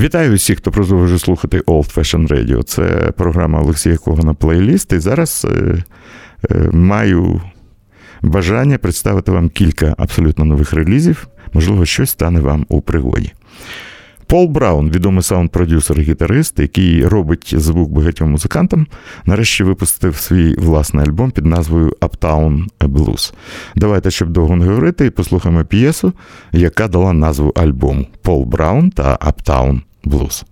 Вітаю всіх, хто продовжує слухати Old Fashion Radio. Це програма Олексія Когана Плейліст. І зараз е, е, маю бажання представити вам кілька абсолютно нових релізів. Можливо, щось стане вам у пригоді. Пол Браун, відомий саунд-продюсер і гітарист, який робить звук багатьом музикантам, нарешті випустив свій власний альбом під назвою Uptown Blues. Давайте, щоб довго не говорити, послухаємо п'єсу, яка дала назву альбому Пол Браун та Uptown Блуз.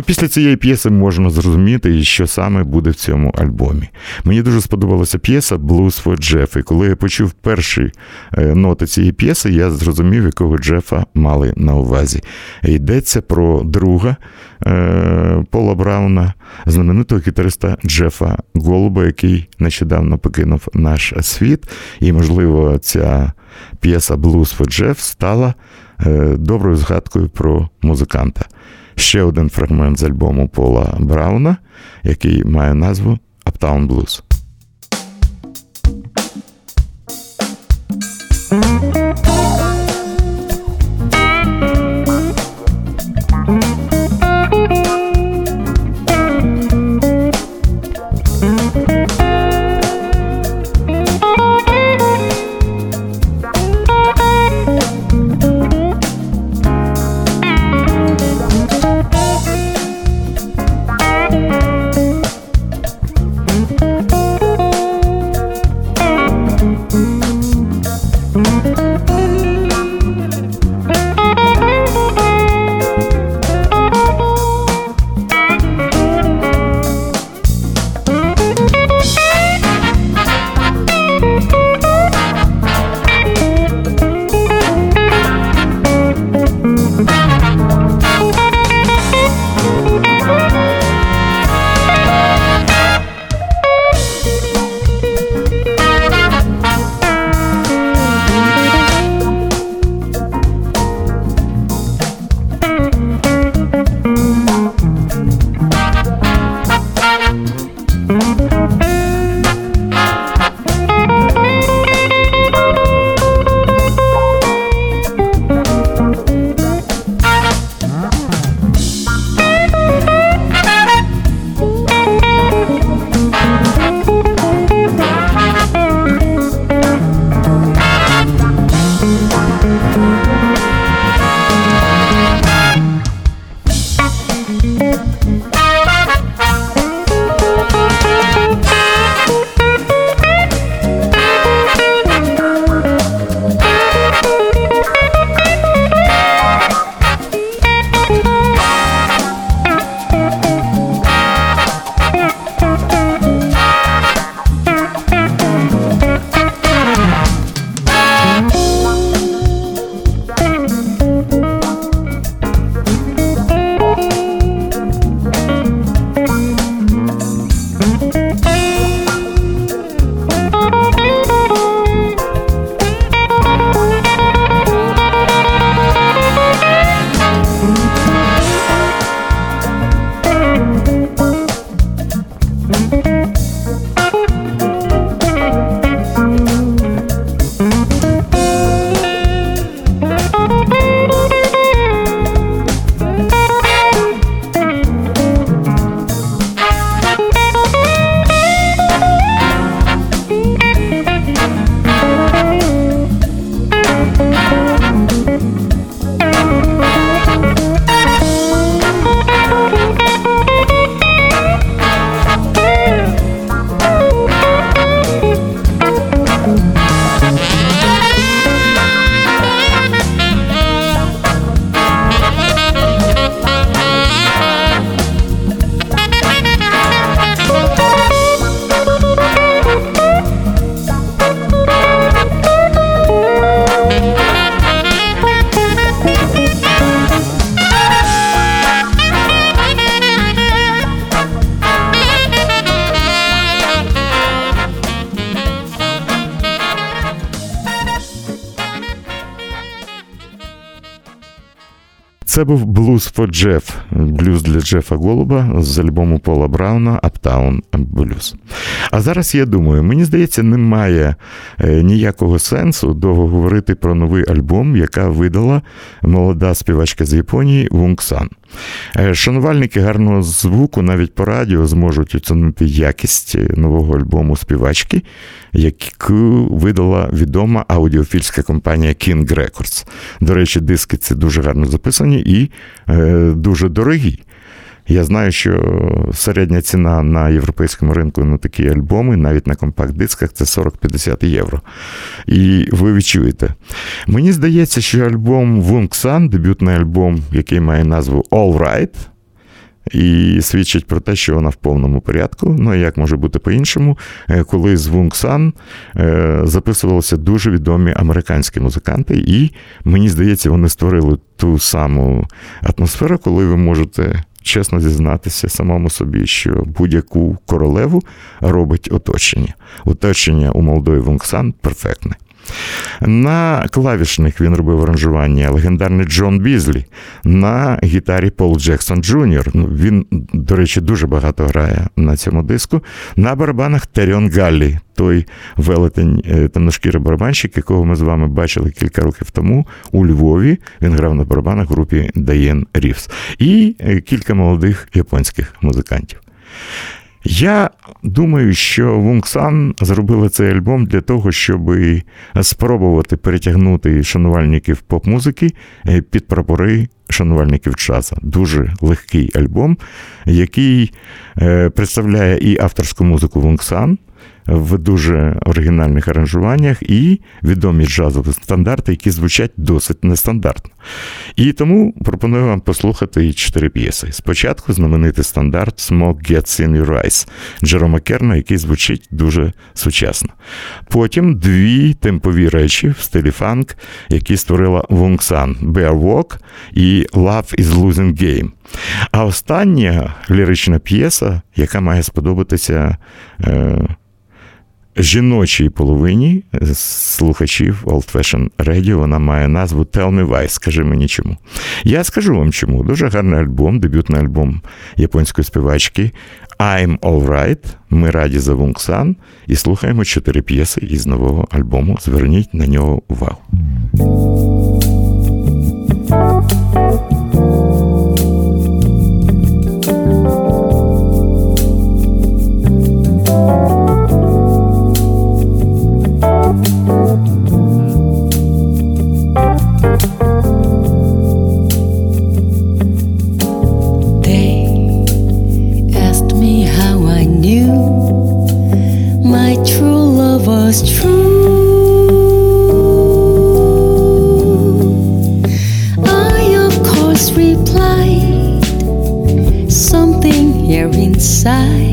Blues. Після цієї п'єси можна зрозуміти, що саме буде в цьому альбомі. Мені дуже сподобалася п'єса Blues for Jeff. І коли я почув перші е, ноти цієї п'єси, я зрозумів, якого Джефа мали на увазі. Йдеться про друга е, Пола Брауна, знаменитого гітариста Джефа Голуба, який нещодавно покинув наш світ. І, можливо, ця п'єса Blues for Jeff стала е, доброю згадкою про музиканта. Ще один фрагмент з альбому Пола Брауна, який має назву Uptown Blues. Це був блюз for Джеф, блюз для Джефа Голуба з альбому Пола Брауна Uptown Blues. А зараз я думаю, мені здається, немає е, ніякого сенсу довго говорити про новий альбом, яка видала молода співачка з Японії Вунг Сан. Е, шанувальники гарного звуку навіть по радіо зможуть оцінити якість нового альбому співачки, яку видала відома аудіофільська компанія King Records. До речі, диски ці дуже гарно записані і е, дуже дорогі. Я знаю, що середня ціна на європейському ринку на такі альбоми, навіть на компакт-дисках, це 40-50 євро. І ви відчуєте. Мені здається, що альбом San, дебютний альбом, який має назву All Right, і свідчить про те, що вона в повному порядку. Ну як може бути по-іншому, е, коли з Вунгсан е, записувалися дуже відомі американські музиканти, і мені здається, вони створили ту саму атмосферу, коли ви можете. Чесно зізнатися самому собі, що будь-яку королеву робить оточення. Оточення у молодої Вунгсан перфектне. На клавішних він робив аранжування легендарний Джон Бізлі, на гітарі Пол Джексон Джуніор. Ну, він, до речі, дуже багато грає на цьому диску. На барабанах Теріон Галлі, той велетень е, темношкірий барабанщик, якого ми з вами бачили кілька років тому у Львові. Він грав на барабанах в групі Даєн Рівс. І е, кілька молодих японських музикантів. Я думаю, що Вунгсан зробила цей альбом для того, щоб спробувати перетягнути шанувальників поп-музики е, під прапори шанувальників джаза. Дуже легкий альбом, який е, представляє і авторську музику Вунгсан, в дуже оригінальних аранжуваннях і відомі джазові стандарти, які звучать досить нестандартно. І тому пропоную вам послухати чотири п'єси. Спочатку знаменитий стандарт Smoke Gets in Your Eyes Джерома Керна, який звучить дуже сучасно. Потім дві темпові речі в стилі фанк, які створила Вунгсан Bear Walk і Love is Losing Game. А остання лірична п'єса, яка має сподобатися. Е, жіночій половині слухачів Old Fashion Radio вона має назву Tell Me Why, Скажи мені чому. Я скажу вам чому. Дуже гарний альбом, дебютний альбом японської співачки I'm Alright. Ми раді за Вунксан і слухаємо чотири п'єси із нового альбому. Зверніть на нього увагу. side.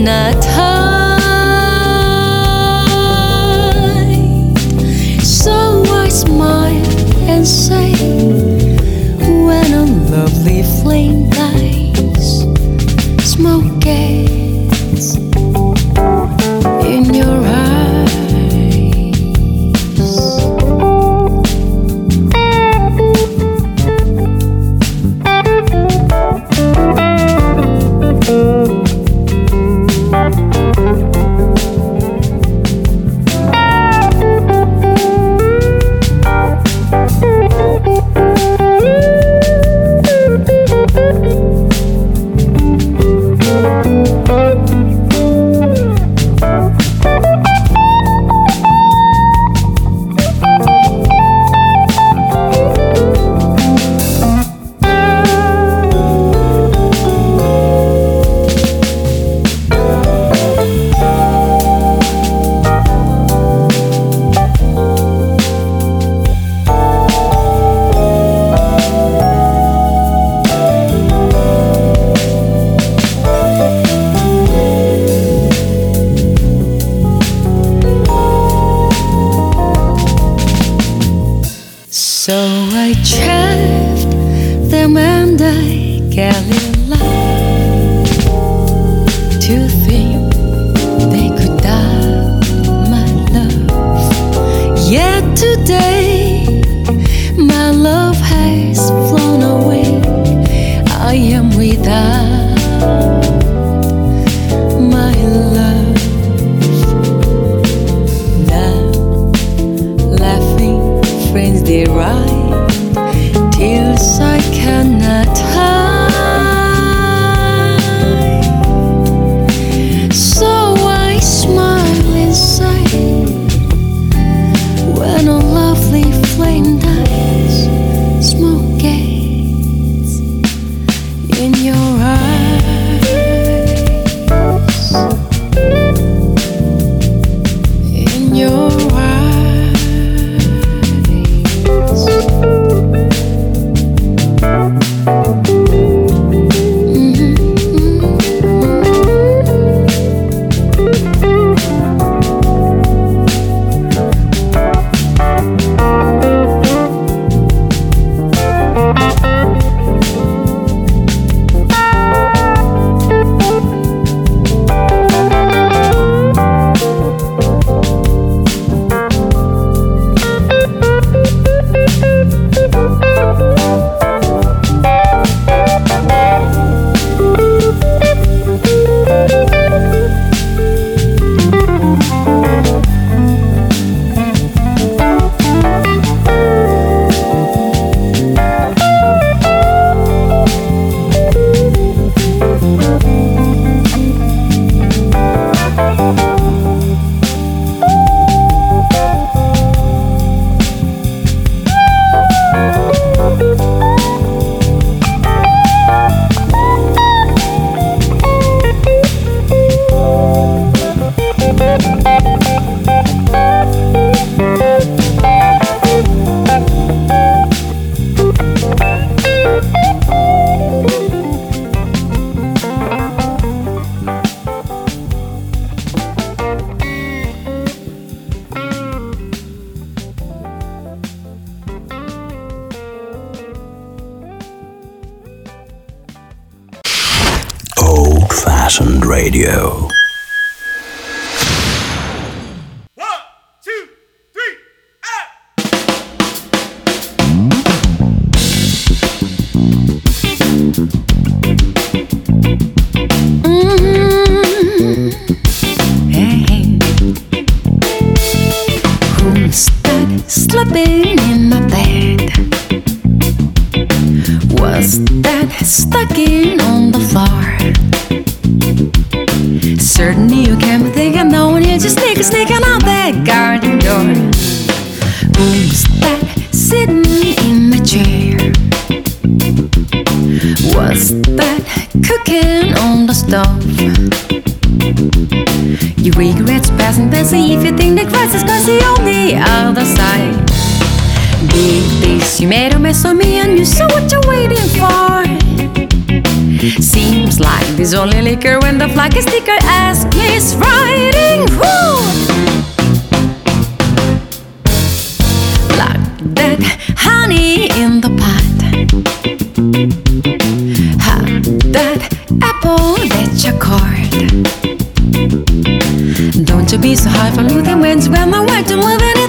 not certo I mandai Galilee to think they could die my love. Yet today stuff. Your regrets passing. and pass if you think the crisis goes the other side. Big this, you made a mess of me and you saw what you're waiting for. Seems like there's only liquor when the flag is thicker as Miss Riding Hood. Like that honey in the pie. Don't you be so high from moving winds when the words are moving.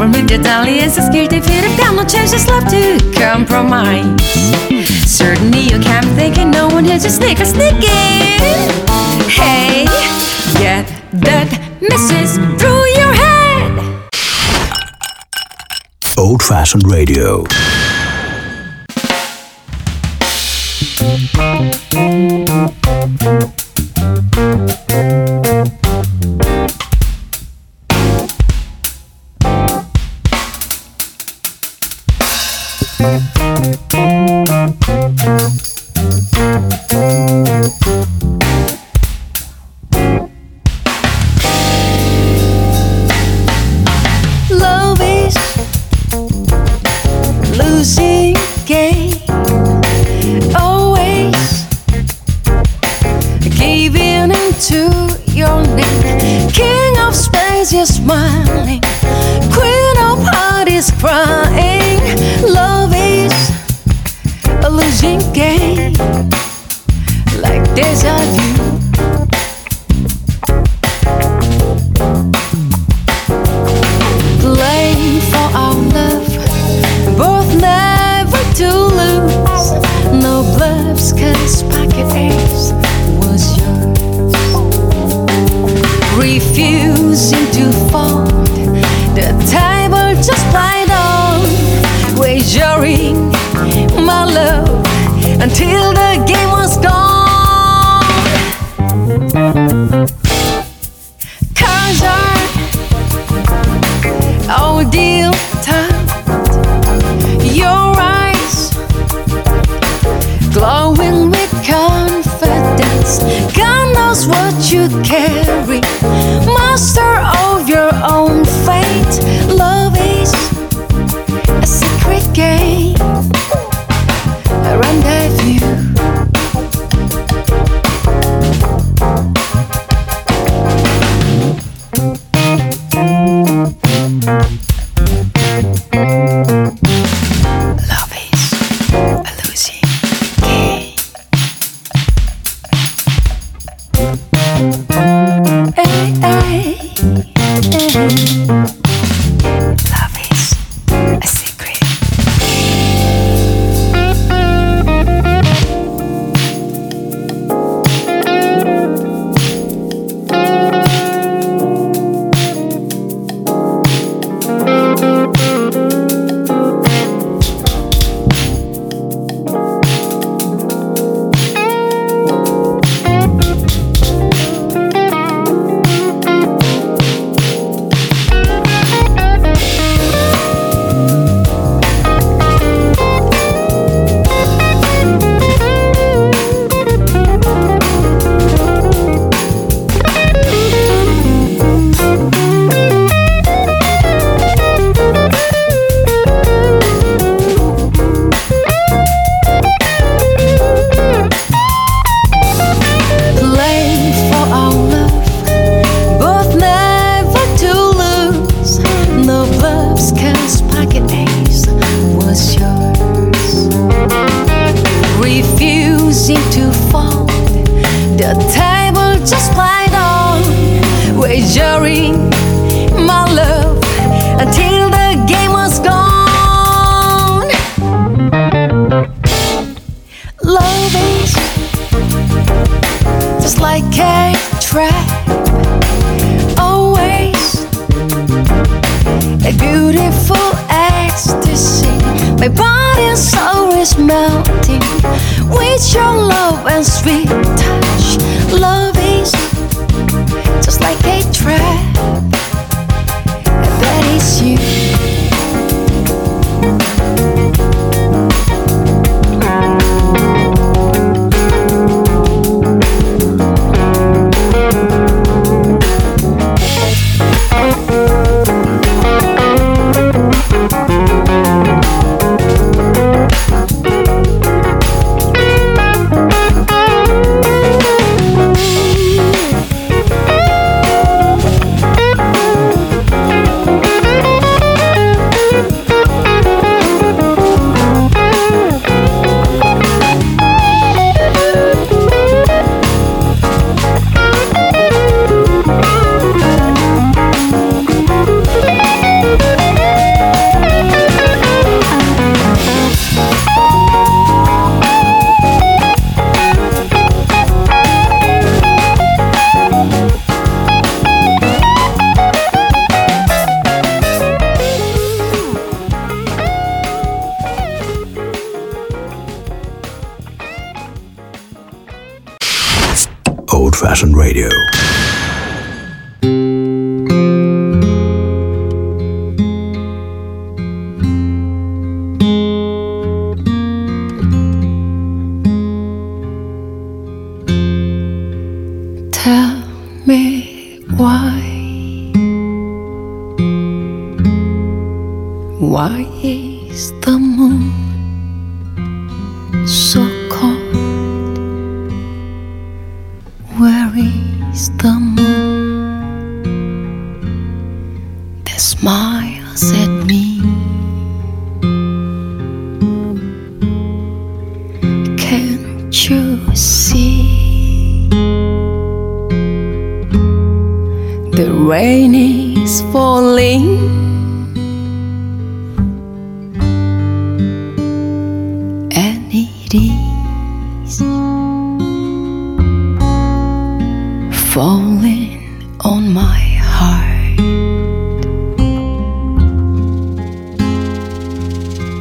Government Italian security fear of down, no just love to compromise. Certainly you can't think and no one here to sneak a sneaking. Hey, get that missus through your head. Old fashioned radio. to fall. The table just light on, wagering my love until the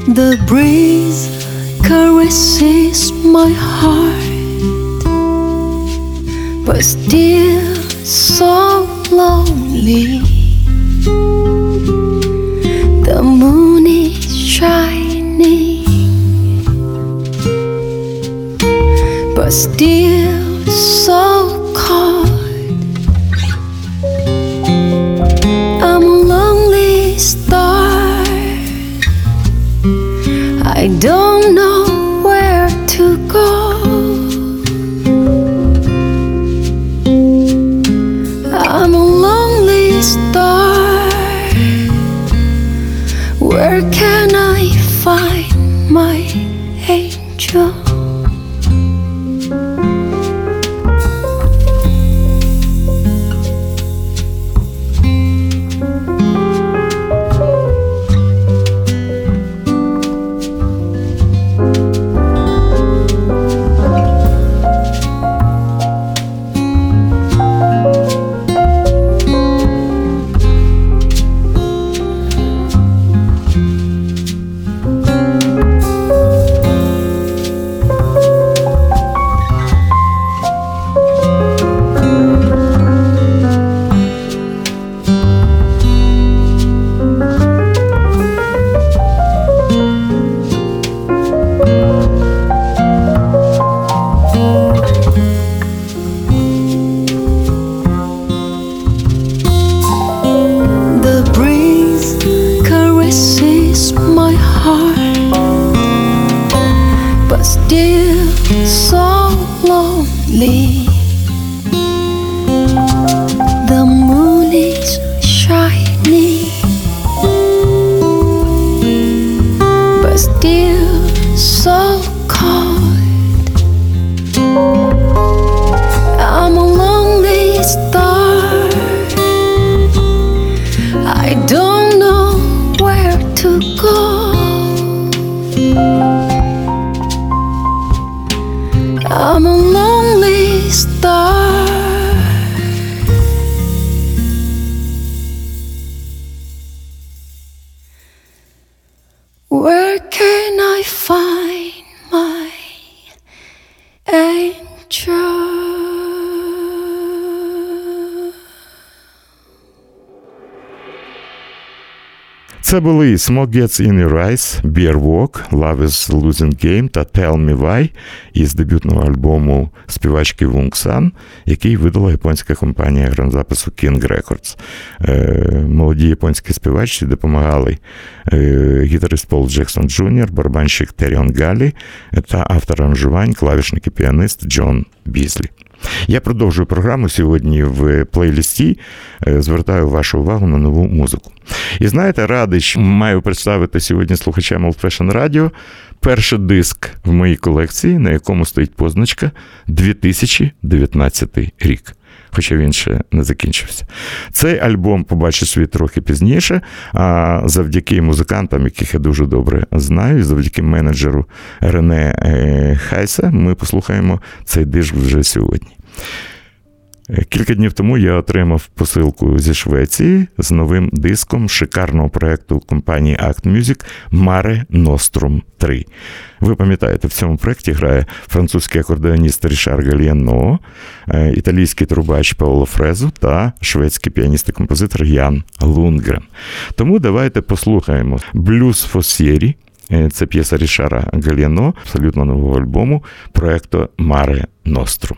The breeze caresses my heart, but still so lonely. The moon is shining, but still leave. Це були Smoke Gets In Your Eyes, Beer Walk, Love is Losing Game та Tell Me Why із дебютного альбому співачки Вунгсан, який видала японська компанія грамзапису King Records. Е, молоді японські співачці допомагали е, гітарист Пол Джексон Джуніор, барабанщик Теріон Галі та автор аранжувань, клавішник і піанист Джон Бізлі. Я продовжую програму сьогодні в плейлісті. Е, Звертаю вашу увагу на нову музику. І знаєте, радий, маю представити сьогодні слухачам Old Fashion Radio перший диск в моїй колекції, на якому стоїть позначка 2019 рік. Хоча він ще не закінчився. Цей альбом побачив світ трохи пізніше, а завдяки музикантам, яких я дуже добре знаю, і завдяки менеджеру Рене е, Хайса, ми послухаємо цей диск вже сьогодні. Кілька днів тому я отримав посилку зі Швеції з новим диском шикарного проєкту компанії Act Music Mare Nostrum 3. Ви пам'ятаєте, в цьому проєкті грає французький акордеоніст Рішар Гальяно, е, італійський трубач Паоло Фрезо та шведський піаніст і композитор Ян Лунгрен. Тому давайте послухаємо блюз Фосєрі. Е, це п'єса Рішара Гальяно, абсолютно нового альбому проєкту Маре Нострум.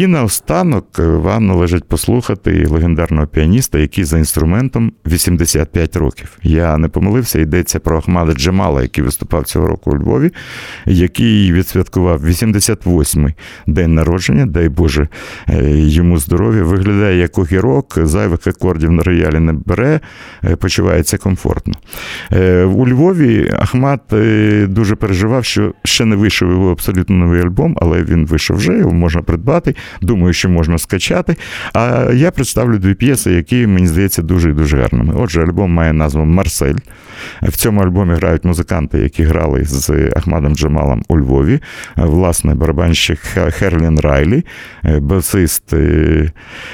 І наостанок вам належить послухати легендарного піаніста, який за інструментом 85 років. Я не помилився, йдеться про Ахмада Джамала, який виступав цього року у Львові, який відсвяткував 88-й день народження, дай Боже е, йому здоров'я. Виглядає як огірок, зайвих акордів на роялі не бере, е, почувається комфортно. Е, у Львові Ахмат дуже переживав, що ще не вийшов його абсолютно новий альбом, але він вийшов вже, його можна придбати. Думаю, що можна скачати. А я представлю дві п'єси, які мені здається дуже і дуже гарними. Отже, альбом має назву Марсель. В цьому альбомі грають музиканти, які грали з Ахмадом Джамалом у Львові. Власне, барабанщик Херлін Райлі, басист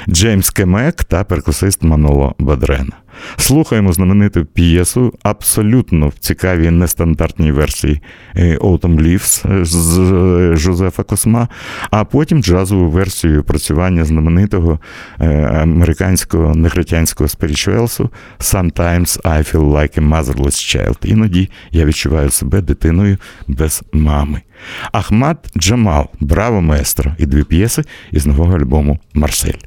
Джеймс Кемек та перкусист Маноло Бадрена. Слухаємо знамениту п'єсу абсолютно в цікавій нестандартній версії е, Autumn Leaves з е, Жозефа Косма, а потім джазову версію працювання знаменитого е, американського негритянського спірічуелсу Sometimes I feel like a motherless child. Іноді я відчуваю себе дитиною без мами. Ахмад Джамал, браво маестро, і дві п'єси із нового альбому Марсель.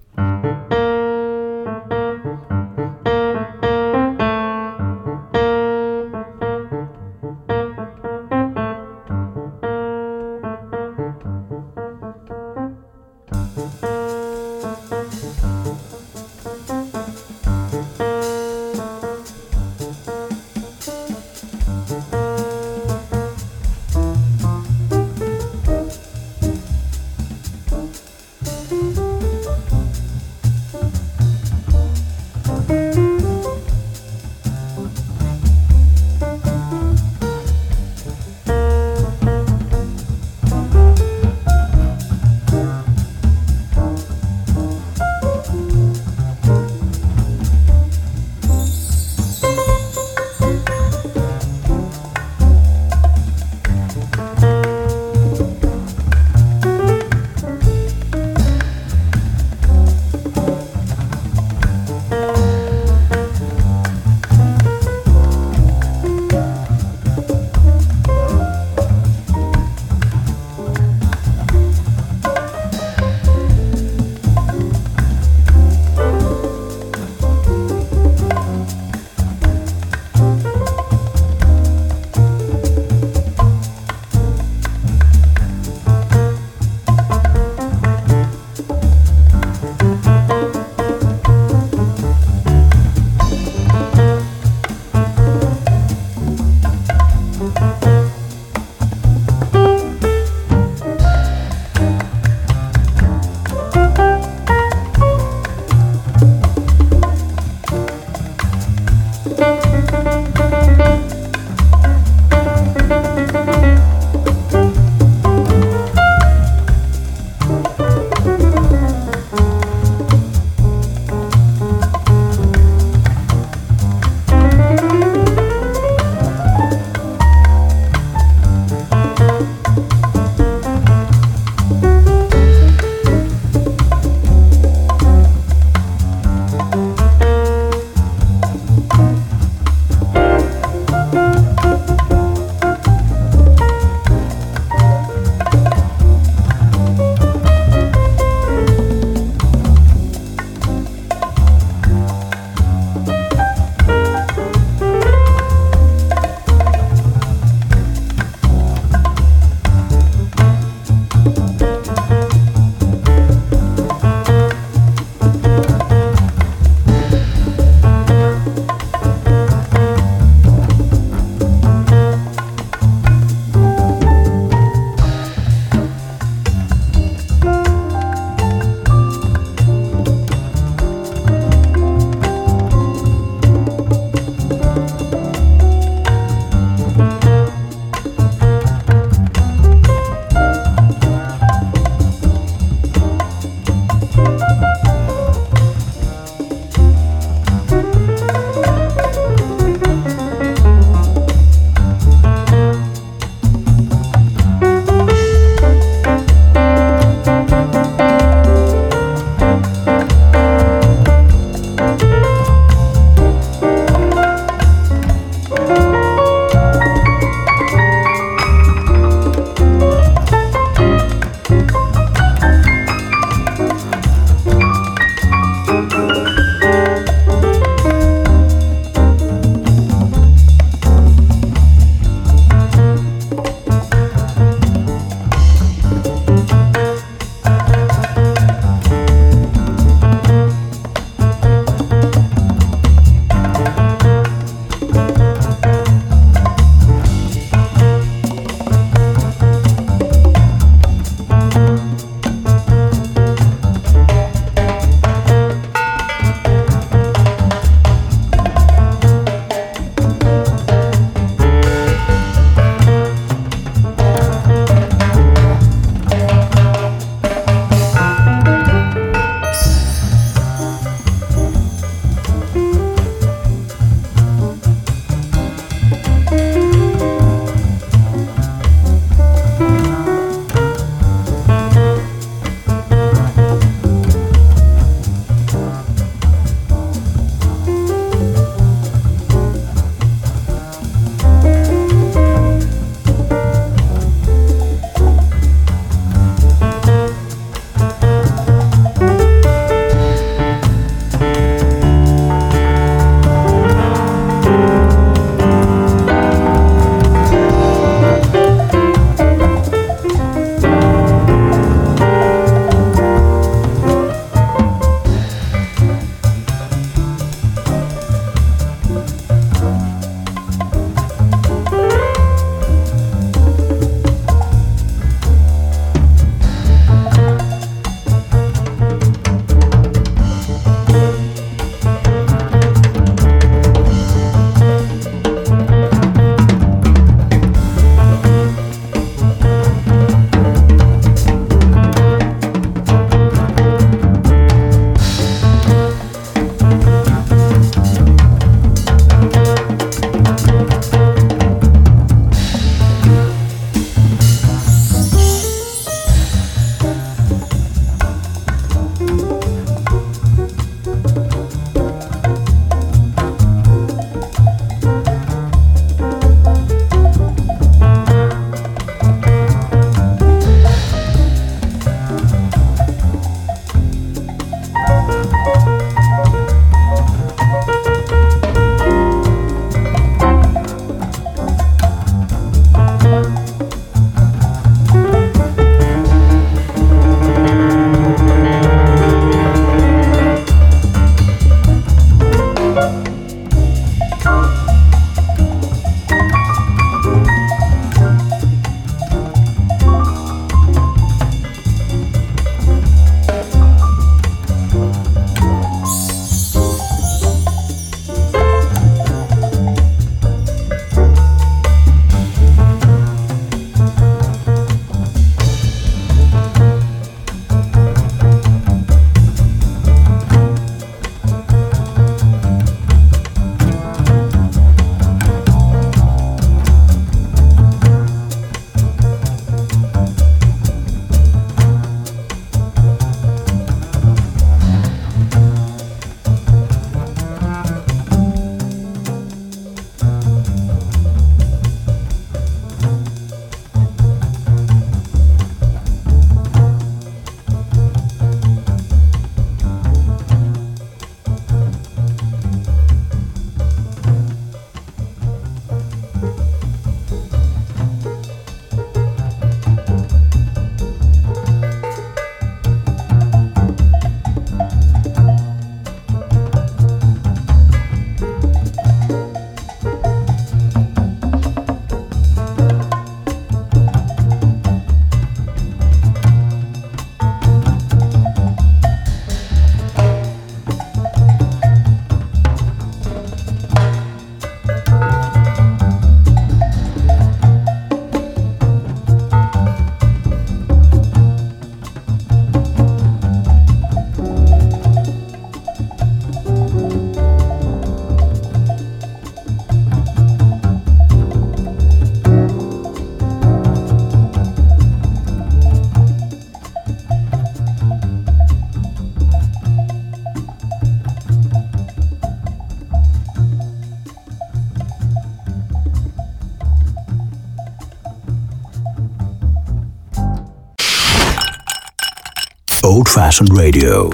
Fashion Radio.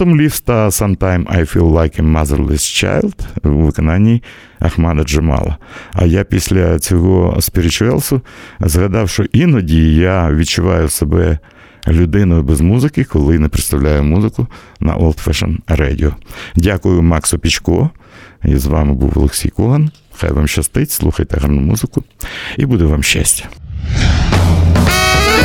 Autumn Leaves та Sometime I Feel Like a Motherless Child у виконанні Ахмада Джамала. А я після цього спірічуелсу згадав, що іноді я відчуваю себе людиною без музики, коли не представляю музику на Old Fashion Radio. Дякую Максу Пічко. І з вами був Олексій Коган. Хай вам щастить, слухайте гарну музику і буде вам щастя.